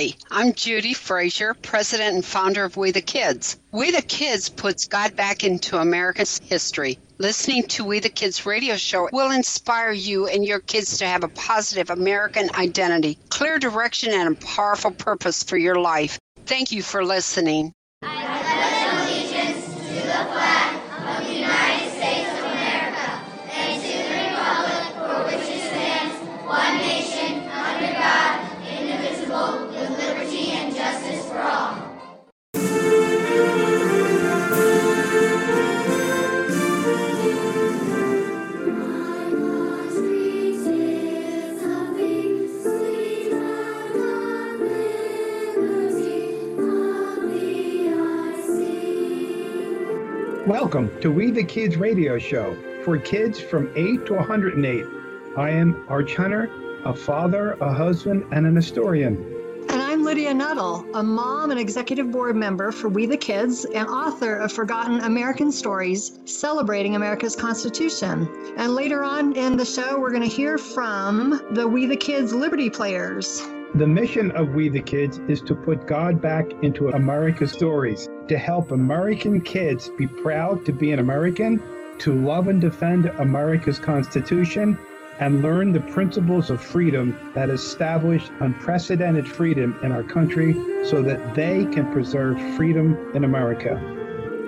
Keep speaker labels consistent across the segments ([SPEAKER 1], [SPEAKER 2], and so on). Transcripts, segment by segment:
[SPEAKER 1] Hey, I'm Judy Frazier, president and founder of We the Kids. We the Kids puts God back into America's history. Listening to We the Kids radio show will inspire you and your kids to have a positive American identity, clear direction, and a powerful purpose for your life. Thank you for listening.
[SPEAKER 2] Welcome to We the Kids radio show for kids from 8 to 108. I am Arch Hunter, a father, a husband, and an historian.
[SPEAKER 3] And I'm Lydia Nuttall, a mom and executive board member for We the Kids and author of Forgotten American Stories Celebrating America's Constitution. And later on in the show, we're going to hear from the We the Kids Liberty Players.
[SPEAKER 2] The mission of We the Kids is to put God back into America's stories, to help American kids be proud to be an American, to love and defend America's Constitution, and learn the principles of freedom that establish unprecedented freedom in our country so that they can preserve freedom in America.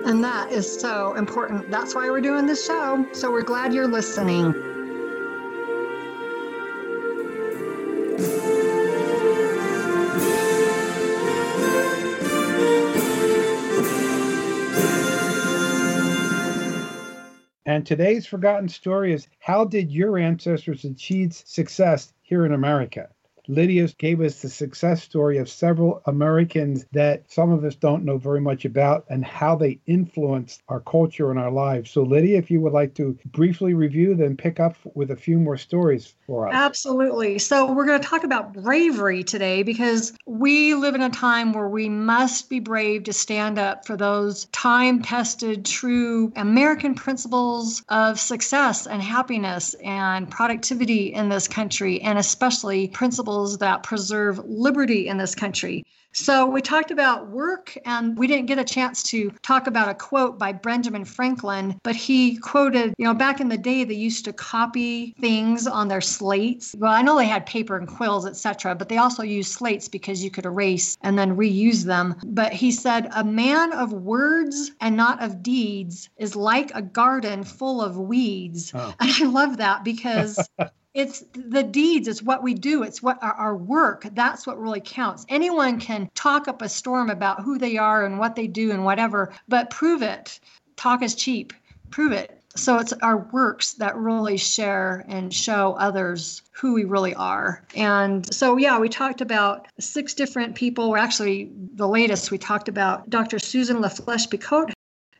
[SPEAKER 3] And that is so important. That's why we're doing this show. So we're glad you're listening.
[SPEAKER 2] And today's forgotten story is how did your ancestors achieve success here in America? Lydia gave us the success story of several Americans that some of us don't know very much about and how they influenced our culture and our lives. So, Lydia, if you would like to briefly review, then pick up with a few more stories for us.
[SPEAKER 3] Absolutely. So, we're going to talk about bravery today because we live in a time where we must be brave to stand up for those time tested, true American principles of success and happiness and productivity in this country, and especially principles principles that preserve liberty in this country. So we talked about work, and we didn't get a chance to talk about a quote by Benjamin Franklin, but he quoted, you know, back in the day they used to copy things on their slates. Well, I know they had paper and quills, etc., but they also used slates because you could erase and then reuse them. But he said, "A man of words and not of deeds is like a garden full of weeds." Oh. And I love that because it's the deeds it's what we do it's what our, our, work that's what really counts. Anyone can talk up a storm about who they are and what they do and whatever but prove it. Talk is cheap prove it. So it's our works that really share and show others who we really are. And so yeah we talked about six different people. We're actually the latest we talked about dr susan La Flesche picotte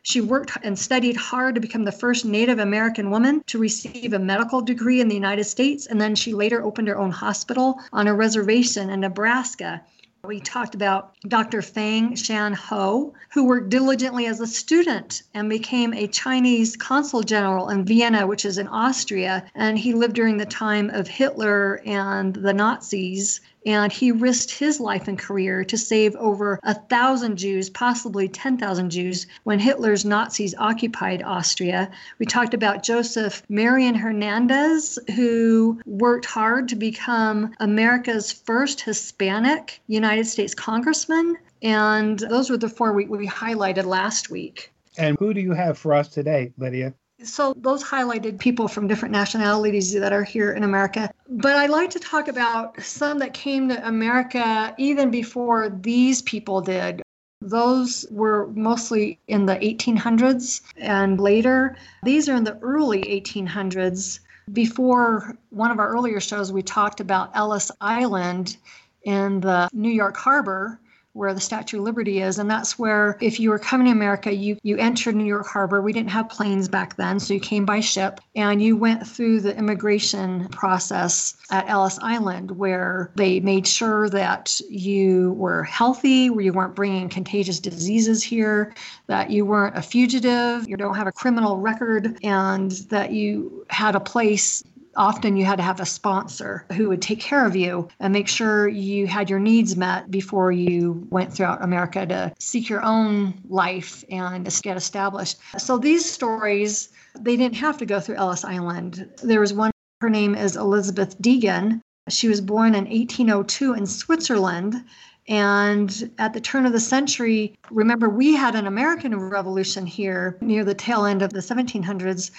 [SPEAKER 3] she worked and studied hard to become the first Native American woman to receive a medical degree in the United States, and then she later opened her own hospital on a reservation in Nebraska. We talked about Dr. Feng Shan Ho, who worked diligently as a student and became a Chinese consul general in Vienna, which is in Austria. And he lived during the time of Hitler and the Nazis and he risked his life and career to save over a thousand Jews, possibly 10,000 Jews, when Hitler's Nazis occupied Austria. We talked about Joseph Marion Hernandez, who worked hard to become America's first Hispanic United States congressman. And those were the four we, we highlighted last week.
[SPEAKER 2] And who do you have for us today, Lydia?
[SPEAKER 3] So those highlighted people from different nationalities that are here in America. But I like to talk about some that came to America even before these people did. Those were mostly in the 1800s and later. These are in the early 1800s. Before one of our earlier shows, we talked about Ellis Island in the New York Harbor where the Statue of Liberty is. And that's where, if you were coming to America, you, you entered New York Harbor. We didn't have planes back then, so you came by ship and you went through the immigration process at Ellis Island, where they made sure that you were healthy, where you weren't bringing contagious diseases here, that you weren't a fugitive, you don't have a criminal record, and that you had a place often you had to have a sponsor who would take care of you and make sure you had your needs met before you went throughout America to seek your own life and get established. So these stories, they didn't have to go through Ellis Island. There was one, her name is Elizabeth Deegan. She was born in 1802 in Switzerland. And at the turn of the century, remember, we had an American Revolution here near the tail end of the 1700s.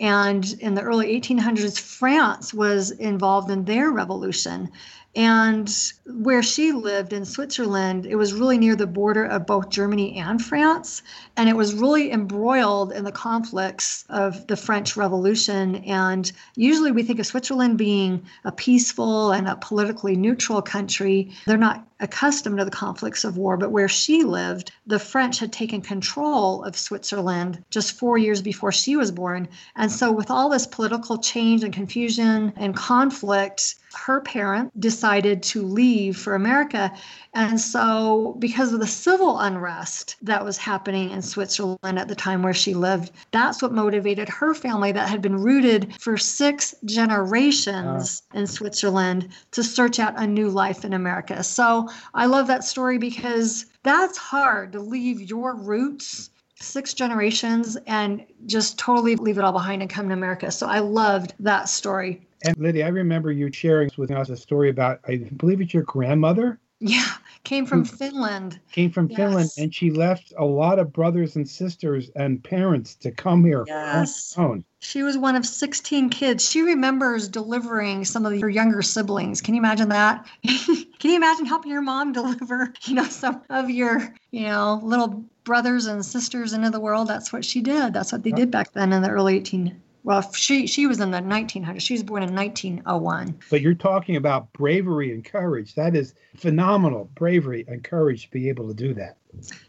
[SPEAKER 3] And in the early 1800s, France was involved in their revolution. And where she lived in Switzerland, it was really near the border of both Germany and France. And it was really embroiled in the conflicts of the French Revolution. And usually we think of Switzerland being a peaceful and a politically neutral country. They're not accustomed to the conflicts of war, but where she lived, the French had taken control of Switzerland just four years before she was born. And so, with all this political change and confusion and conflict, her parent decided to leave for America. And so, because of the civil unrest that was happening in Switzerland at the time where she lived, that's what motivated her family that had been rooted for six generations ah. in Switzerland to search out a new life in America. So, I love that story because that's hard to leave your roots six generations and just totally leave it all behind and come to America. So I loved that story.
[SPEAKER 2] And Lydia, I remember you sharing with us a story about, I believe it's your grandmother.
[SPEAKER 3] Yeah, came from hmm. Finland.
[SPEAKER 2] Came from yes. Finland, and she left a lot of brothers and sisters and parents to come here yes. on her own.
[SPEAKER 3] She was one of 16 kids. She remembers delivering some of her younger siblings. Can you imagine that? Can you imagine helping your mom deliver, you know, some of your, you know, little brothers and sisters into the world? That's what she did. That's what they did back then in the early 18 well, she she was in the 1900s. She was born in 1901.
[SPEAKER 2] But you're talking about bravery and courage. That is phenomenal bravery and courage to be able to do that.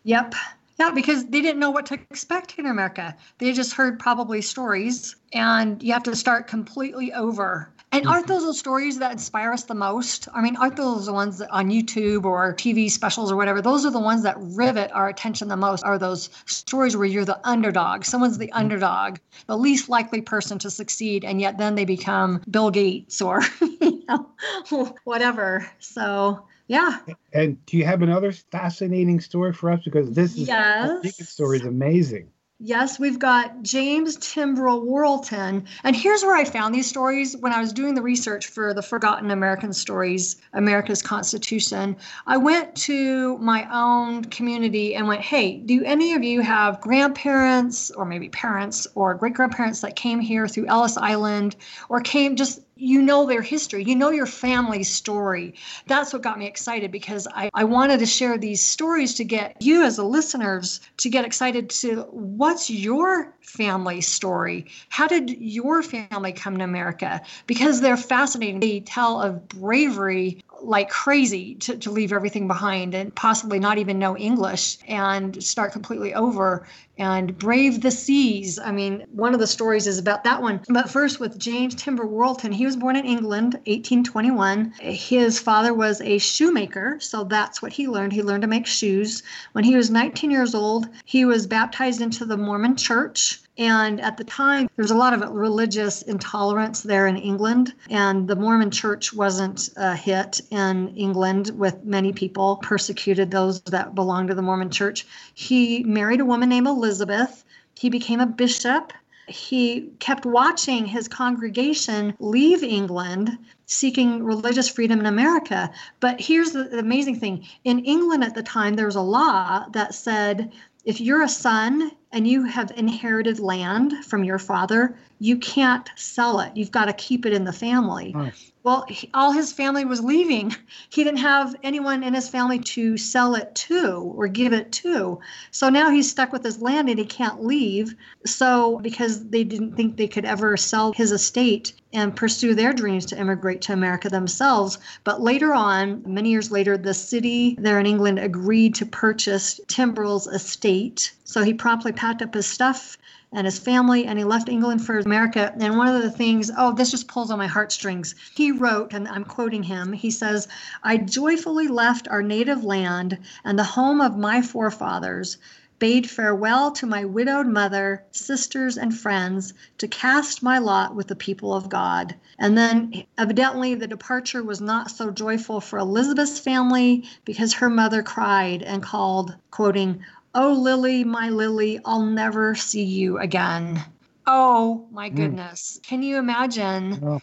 [SPEAKER 3] Yep. Yeah, because they didn't know what to expect in America. They just heard probably stories, and you have to start completely over. And aren't mm-hmm. those the stories that inspire us the most? I mean, aren't those the ones that on YouTube or TV specials or whatever? Those are the ones that rivet our attention the most. Are those stories where you're the underdog? Someone's the mm-hmm. underdog, the least likely person to succeed, and yet then they become Bill Gates or you know, whatever. So yeah.
[SPEAKER 2] And do you have another fascinating story for us? Because this is
[SPEAKER 3] yes.
[SPEAKER 2] story is amazing.
[SPEAKER 3] Yes, we've got James Timbrell Worrellton. And here's where I found these stories when I was doing the research for the Forgotten American Stories, America's Constitution. I went to my own community and went, hey, do any of you have grandparents or maybe parents or great grandparents that came here through Ellis Island or came just you know their history, you know your family's story. That's what got me excited because I, I wanted to share these stories to get you as the listeners to get excited to what's your family story? How did your family come to America? Because they're fascinating. They tell of bravery like crazy to, to leave everything behind and possibly not even know English and start completely over and brave the seas. I mean, one of the stories is about that one. But first, with James Timber Worrellton, he was born in England, 1821. His father was a shoemaker, so that's what he learned. He learned to make shoes. When he was 19 years old, he was baptized into the Mormon church. And at the time, there was a lot of religious intolerance there in England, and the Mormon church wasn't a hit in England, with many people persecuted those that belonged to the Mormon church. He married a woman named Elizabeth. He became a bishop. He kept watching his congregation leave England seeking religious freedom in America. But here's the, the amazing thing in England at the time, there was a law that said if you're a son and you have inherited land from your father, you can't sell it. You've got to keep it in the family. Nice. Well, he, all his family was leaving. He didn't have anyone in his family to sell it to or give it to. So now he's stuck with his land and he can't leave. So, because they didn't think they could ever sell his estate and pursue their dreams to immigrate to America themselves. But later on, many years later, the city there in England agreed to purchase Timbrell's estate. So he promptly packed up his stuff and his family, and he left England for America. And one of the things, oh, this just pulls on my heartstrings. He wrote, and I'm quoting him, he says, I joyfully left our native land and the home of my forefathers bade farewell to my widowed mother, sisters, and friends to cast my lot with the people of God. And then, evidently, the departure was not so joyful for Elizabeth's family because her mother cried and called, quoting, Oh, Lily, my Lily, I'll never see you again. Oh, my hmm. goodness. Mm. Can you imagine?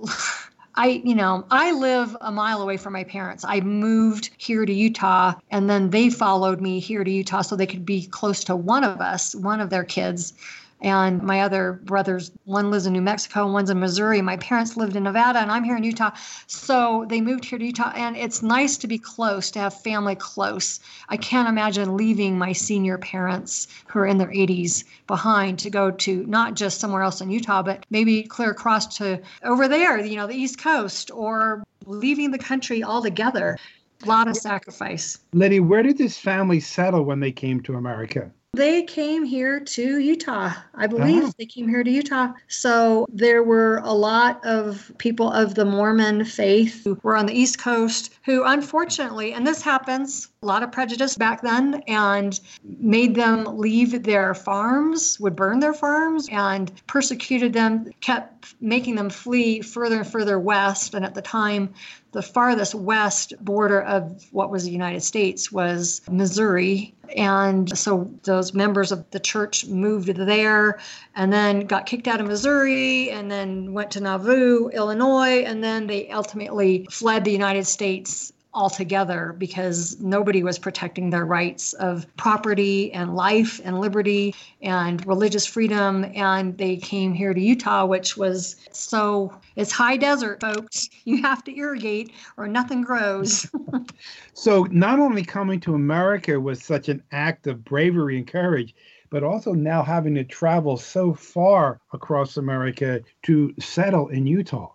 [SPEAKER 3] Oh. I, you know, I live a mile away from my parents. I moved here to Utah and then they followed me here to Utah so they could be close to one of us, one of their kids and my other brothers one lives in new mexico one's in missouri my parents lived in nevada and i'm here in utah so they moved here to utah and it's nice to be close to have family close i can't imagine leaving my senior parents who are in their 80s behind to go to not just somewhere else in utah but maybe clear across to over there you know the east coast or leaving the country altogether a lot of sacrifice.
[SPEAKER 2] Liddy, where did this family settle when they came to America?
[SPEAKER 3] They came here to Utah. I believe oh. they came here to Utah. So there were a lot of people of the Mormon faith who were on the East Coast who, unfortunately, and this happens, a lot of prejudice back then, and made them leave their farms, would burn their farms, and persecuted them, kept making them flee further and further west. And at the time, the farthest west border of what was the United States was Missouri. And so those members of the church moved there and then got kicked out of Missouri and then went to Nauvoo, Illinois, and then they ultimately fled the United States altogether because nobody was protecting their rights of property and life and liberty and religious freedom. And they came here to Utah, which was so it's high desert, folks. You have to irrigate or nothing grows.
[SPEAKER 2] so, not only coming to America was such an act of bravery and courage, but also now having to travel so far across America to settle in Utah.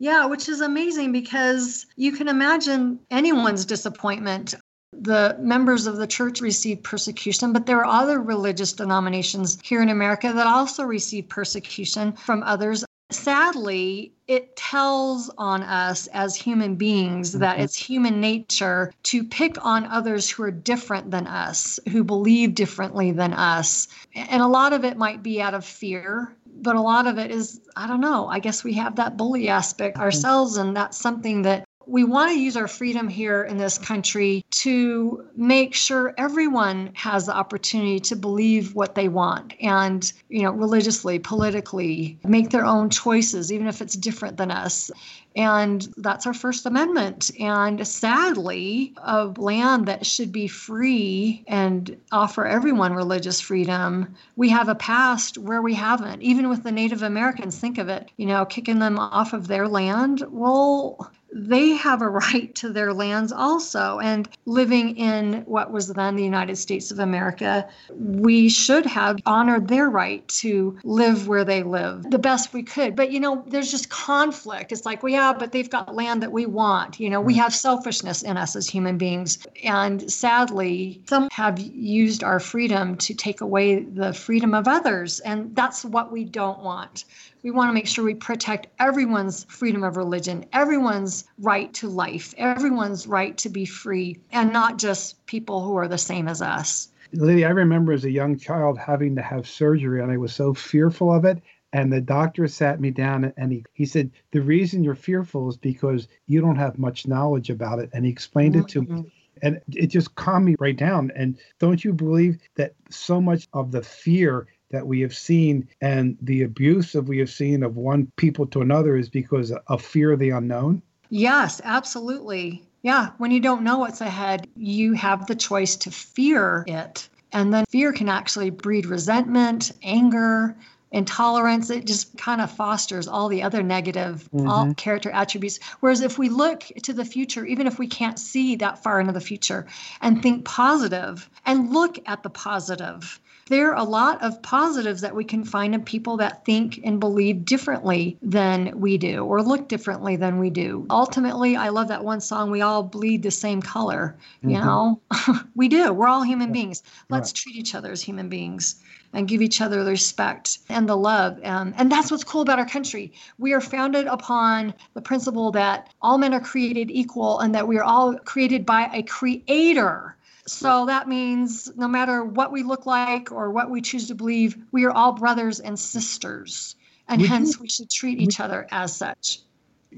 [SPEAKER 3] Yeah, which is amazing because you can imagine anyone's disappointment. The members of the church received persecution, but there are other religious denominations here in America that also receive persecution from others. Sadly, it tells on us as human beings that mm-hmm. it's human nature to pick on others who are different than us, who believe differently than us. And a lot of it might be out of fear but a lot of it is i don't know i guess we have that bully aspect mm-hmm. ourselves and that's something that we want to use our freedom here in this country to make sure everyone has the opportunity to believe what they want and you know religiously politically make their own choices even if it's different than us and that's our First Amendment. And sadly, a land that should be free and offer everyone religious freedom, we have a past where we haven't. Even with the Native Americans, think of it, you know, kicking them off of their land. Well, they have a right to their lands also. And living in what was then the United States of America, we should have honored their right to live where they live the best we could. But, you know, there's just conflict. It's like, well, yeah, but they've got land that we want. You know, we mm. have selfishness in us as human beings. And sadly, some have used our freedom to take away the freedom of others. And that's what we don't want. We want to make sure we protect everyone's freedom of religion, everyone's right to life, everyone's right to be free, and not just people who are the same as us.
[SPEAKER 2] Liddy, I remember as a young child having to have surgery, and I was so fearful of it. And the doctor sat me down and he, he said, The reason you're fearful is because you don't have much knowledge about it. And he explained mm-hmm. it to me. Mm-hmm. And it just calmed me right down. And don't you believe that so much of the fear that we have seen and the abuse that we have seen of one people to another is because of fear of the unknown?
[SPEAKER 3] Yes, absolutely. Yeah, when you don't know what's ahead, you have the choice to fear it. And then fear can actually breed resentment, anger, intolerance. It just kind of fosters all the other negative mm-hmm. all character attributes. Whereas if we look to the future, even if we can't see that far into the future, and think positive and look at the positive, there are a lot of positives that we can find in people that think and believe differently than we do or look differently than we do. Ultimately, I love that one song, We All Bleed the Same Color. Mm-hmm. You know, we do. We're all human beings. Let's right. treat each other as human beings and give each other the respect and the love. Um, and that's what's cool about our country. We are founded upon the principle that all men are created equal and that we are all created by a creator So that means no matter what we look like or what we choose to believe, we are all brothers and sisters. And would hence, you, we should treat each other as such.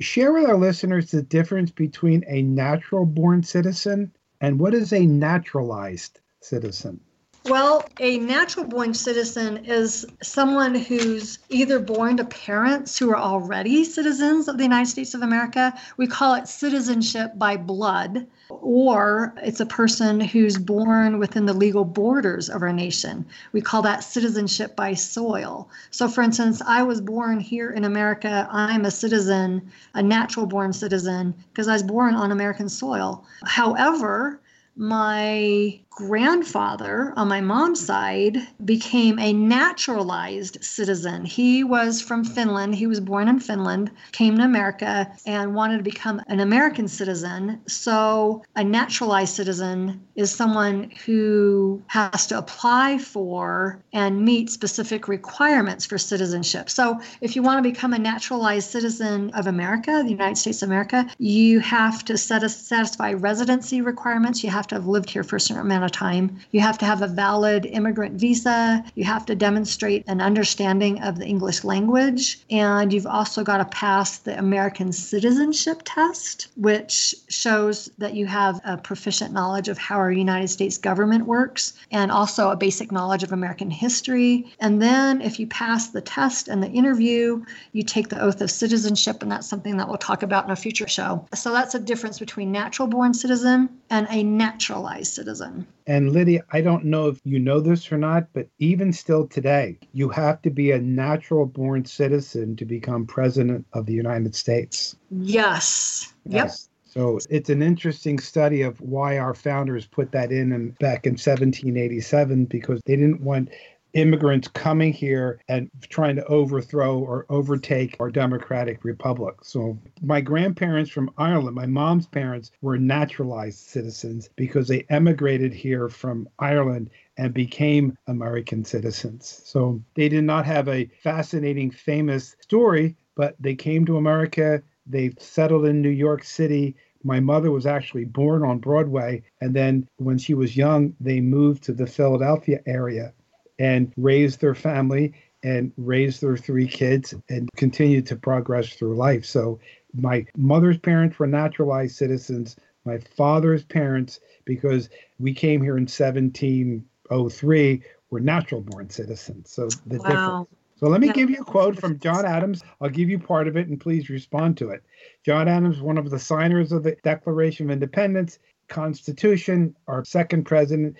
[SPEAKER 2] Share with our listeners the difference between a natural born citizen and what is a naturalized citizen.
[SPEAKER 3] Well, a natural born citizen is someone who's either born to parents who are already citizens of the United States of America. We call it citizenship by blood, or it's a person who's born within the legal borders of our nation. We call that citizenship by soil. So, for instance, I was born here in America. I'm a citizen, a natural born citizen, because I was born on American soil. However, my grandfather on my mom's side became a naturalized citizen. He was from Finland. He was born in Finland, came to America, and wanted to become an American citizen. So, a naturalized citizen is someone who has to apply for and meet specific requirements for citizenship. So, if you want to become a naturalized citizen of America, the United States of America, you have to satisfy residency requirements. You have to have lived here for a certain amount amount of time. You have to have a valid immigrant visa. You have to demonstrate an understanding of the English language. And you've also got to pass the American citizenship test, which shows that you have a proficient knowledge of how our United States government works and also a basic knowledge of American history. And then if you pass the test and the interview, you take the oath of citizenship. And that's something that we'll talk about in a future show. So that's a difference between natural born citizen and a naturalized citizen.
[SPEAKER 2] And Lydia, I don't know if you know this or not, but even still today, you have to be a natural born citizen to become president of the United States.
[SPEAKER 3] Yes. yes.
[SPEAKER 2] Yep. So it's an interesting study of why our founders put that in and back in 1787 because they didn't want immigrants coming here and trying to overthrow or overtake our democratic republic. So, my grandparents from Ireland, my mom's parents, were naturalized citizens because they emigrated here from Ireland and became American citizens. So, they did not have a fascinating, famous story, but they came to America, they settled in New York City. My mother was actually born on Broadway. And then when she was young, they moved to the Philadelphia area and raise their family and raise their three kids and continue to progress through life. So my mother's parents were naturalized citizens. My father's parents, because we came here in 1703, were natural born citizens. So the wow. difference. So let me give you a quote from John Adams. I'll give you part of it and please respond to it. John Adams, one of the signers of the Declaration of Independence, Constitution, our second president,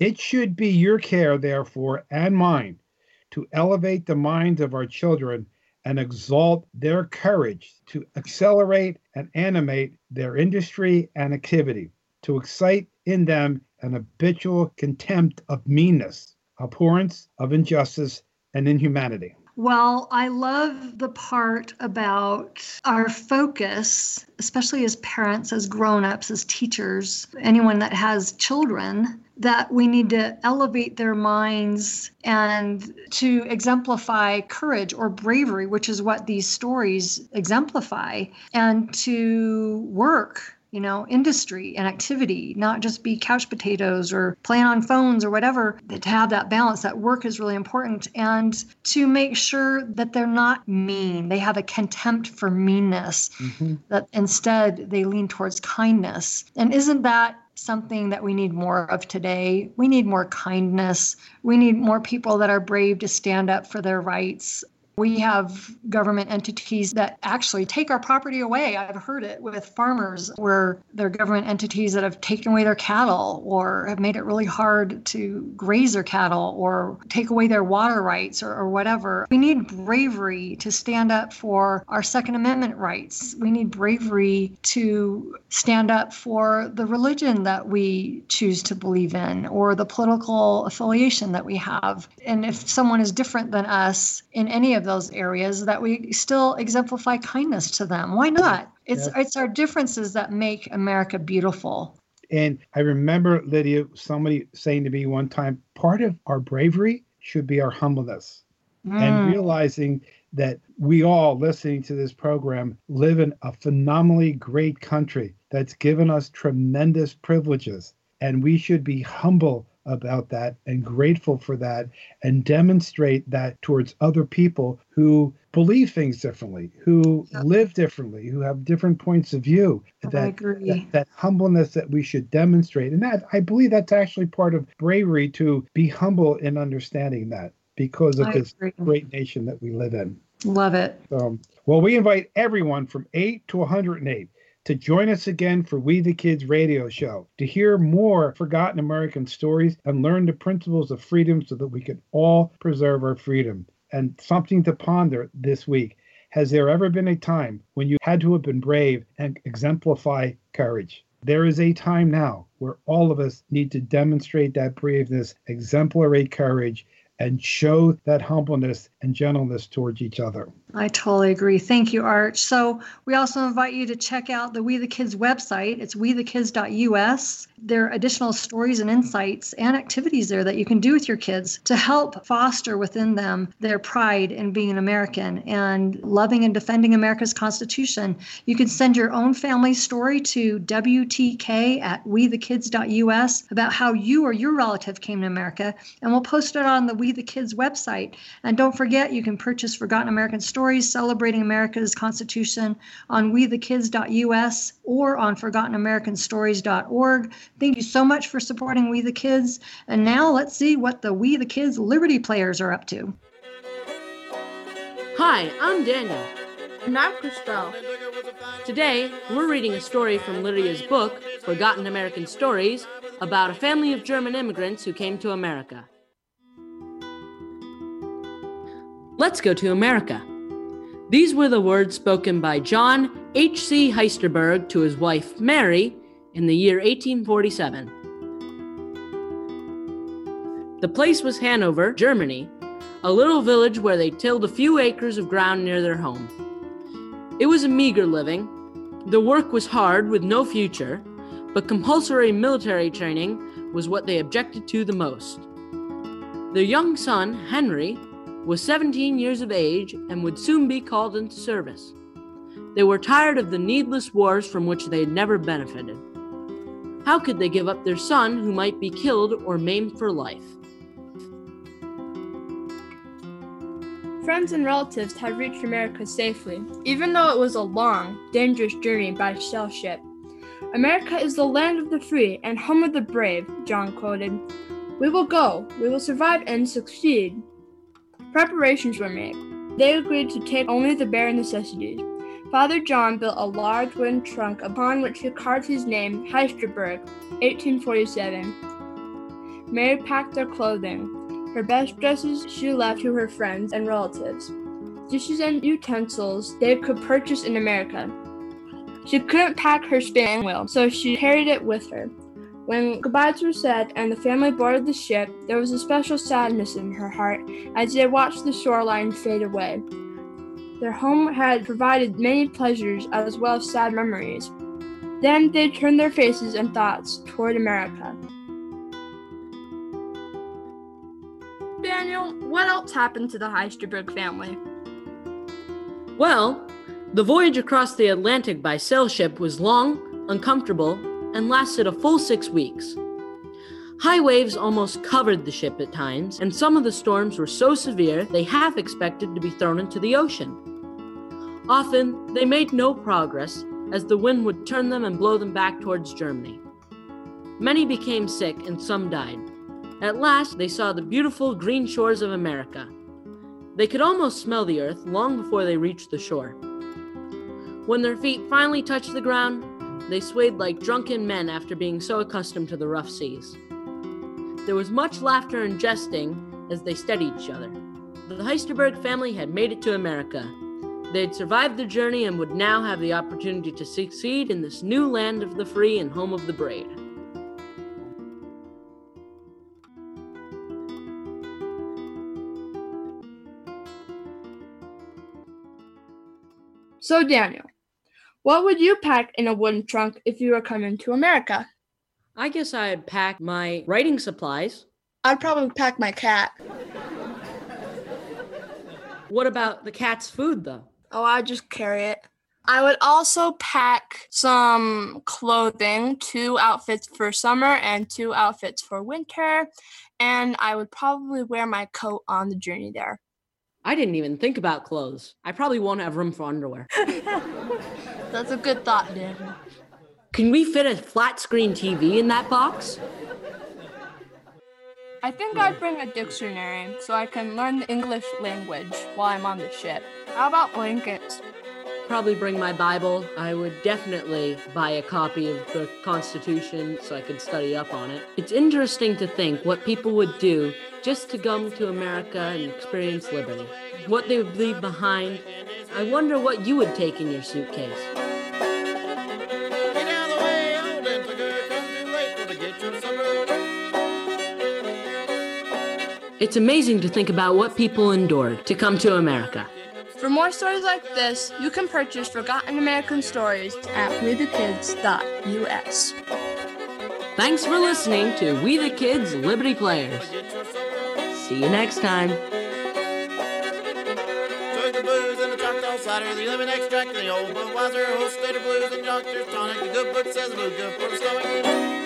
[SPEAKER 2] it should be your care, therefore, and mine, to elevate the minds of our children and exalt their courage, to accelerate and animate their industry and activity, to excite in them an habitual contempt of meanness, abhorrence of injustice and inhumanity.
[SPEAKER 3] Well, I love the part about our focus, especially as parents, as grown ups, as teachers, anyone that has children, that we need to elevate their minds and to exemplify courage or bravery, which is what these stories exemplify, and to work you know, industry and activity, not just be couch potatoes or playing on phones or whatever. To have that balance, that work is really important. And to make sure that they're not mean, they have a contempt for meanness, mm-hmm. that instead they lean towards kindness. And isn't that something that we need more of today. We need more kindness. We need more people that are brave to stand up for their rights. We have government entities that actually take our property away. I've heard it with farmers where there are government entities that have taken away their cattle or have made it really hard to graze their cattle or take away their water rights or, or whatever. We need bravery to stand up for our Second Amendment rights. We need bravery to stand up for the religion that we choose to believe in or the political affiliation that we have. And if someone is different than us in any of of those areas that we still exemplify kindness to them. Why not? It's yeah. it's our differences that make America beautiful.
[SPEAKER 2] And I remember Lydia, somebody saying to me one time, part of our bravery should be our humbleness. Mm. And realizing that we all listening to this program live in a phenomenally great country that's given us tremendous privileges. And we should be humble about that and grateful for that and demonstrate that towards other people who believe things differently, who yep. live differently, who have different points of view.
[SPEAKER 3] That, I agree.
[SPEAKER 2] That, that humbleness that we should demonstrate. And that I believe that's actually part of bravery to be humble in understanding that because of I this agree. great nation that we live in.
[SPEAKER 3] Love it.
[SPEAKER 2] Um, well, we invite everyone from 8 to 108 to join us again for We the Kids radio show to hear more forgotten American stories and learn the principles of freedom so that we can all preserve our freedom. And something to ponder this week. Has there ever been a time when you had to have been brave and exemplify courage? There is a time now where all of us need to demonstrate that braveness, exemplary courage, and show that humbleness and gentleness towards each other.
[SPEAKER 3] I totally agree. Thank you, Arch. So, we also invite you to check out the We the Kids website. It's wethekids.us. There are additional stories and insights and activities there that you can do with your kids to help foster within them their pride in being an American and loving and defending America's Constitution. You can send your own family story to WTK at wethekids.us about how you or your relative came to America, and we'll post it on the We the Kids website. And don't forget, you can purchase Forgotten American Stories stories celebrating America's Constitution on wethekids.us or on forgottenamericanstories.org. Thank you so much for supporting We the Kids. And now let's see what the We the Kids Liberty players are up to.
[SPEAKER 4] Hi, I'm Daniel.
[SPEAKER 5] And I'm Christelle.
[SPEAKER 4] Today, we're reading a story from Lydia's book, Forgotten American Stories, about a family of German immigrants who came to America. Let's go to America. These were the words spoken by John H.C. Heisterberg to his wife Mary in the year 1847. The place was Hanover, Germany, a little village where they tilled a few acres of ground near their home. It was a meager living. The work was hard with no future, but compulsory military training was what they objected to the most. Their young son, Henry, was 17 years of age and would soon be called into service. They were tired of the needless wars from which they had never benefited. How could they give up their son who might be killed or maimed for life?
[SPEAKER 5] Friends and relatives had reached America safely, even though it was a long, dangerous journey by shell ship. America is the land of the free and home of the brave, John quoted. We will go, we will survive and succeed. Preparations were made. They agreed to take only the bare necessities. Father John built a large wooden trunk upon which he carved his name, Heisterberg, 1847. Mary packed their clothing. Her best dresses she left to her friends and relatives. Dishes and utensils they could purchase in America. She couldn't pack her spinning wheel, so she carried it with her. When goodbyes were said and the family boarded the ship, there was a special sadness in her heart as they watched the shoreline fade away. Their home had provided many pleasures as well as sad memories. Then they turned their faces and thoughts toward America. Daniel, what else happened to the Heisterberg family?
[SPEAKER 4] Well, the voyage across the Atlantic by sail ship was long, uncomfortable, and lasted a full six weeks. High waves almost covered the ship at times, and some of the storms were so severe they half expected to be thrown into the ocean. Often, they made no progress, as the wind would turn them and blow them back towards Germany. Many became sick, and some died. At last, they saw the beautiful green shores of America. They could almost smell the earth long before they reached the shore. When their feet finally touched the ground, they swayed like drunken men after being so accustomed to the rough seas. There was much laughter and jesting as they steadied each other. The Heisterberg family had made it to America. They had survived the journey and would now have the opportunity to succeed in this new land of the free and home of the brave.
[SPEAKER 5] So, Daniel, what would you pack in a wooden trunk if you were coming to America?
[SPEAKER 4] I guess I'd pack my writing supplies.
[SPEAKER 5] I'd probably pack my cat.
[SPEAKER 4] What about the cat's food, though?
[SPEAKER 5] Oh, I'd just carry it. I would also pack some clothing, two outfits for summer and two outfits for winter. And I would probably wear my coat on the journey there.
[SPEAKER 4] I didn't even think about clothes. I probably won't have room for underwear.
[SPEAKER 5] That's a good thought, Dan.
[SPEAKER 4] Can we fit a flat screen TV in that box?
[SPEAKER 5] I think I'd bring a dictionary so I can learn the English language while I'm on the ship. How about blankets?
[SPEAKER 4] Probably bring my Bible. I would definitely buy a copy of the Constitution so I could study up on it. It's interesting to think what people would do just to come to America and experience liberty. What they would leave behind. I wonder what you would take in your suitcase. It's amazing to think about what people endured to come to America.
[SPEAKER 5] For more stories like this, you can purchase Forgotten American Stories at wethekids.us.
[SPEAKER 4] Thanks for listening to We the Kids Liberty Players. See you next time.
[SPEAKER 6] Took the blues and the Choctaw cider, the lemon extract, the old Budweiser, whole state of blues and doctor's tonic. The good book says the blues good for the stomach.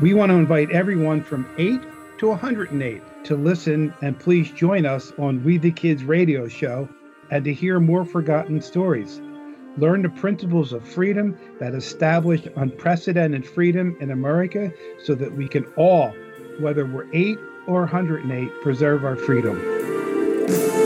[SPEAKER 2] We want to invite everyone from 8 to 108 to listen and please join us on We the Kids radio show and to hear more forgotten stories. Learn the principles of freedom that established unprecedented freedom in America so that we can all, whether we're 8 or 108, preserve our freedom.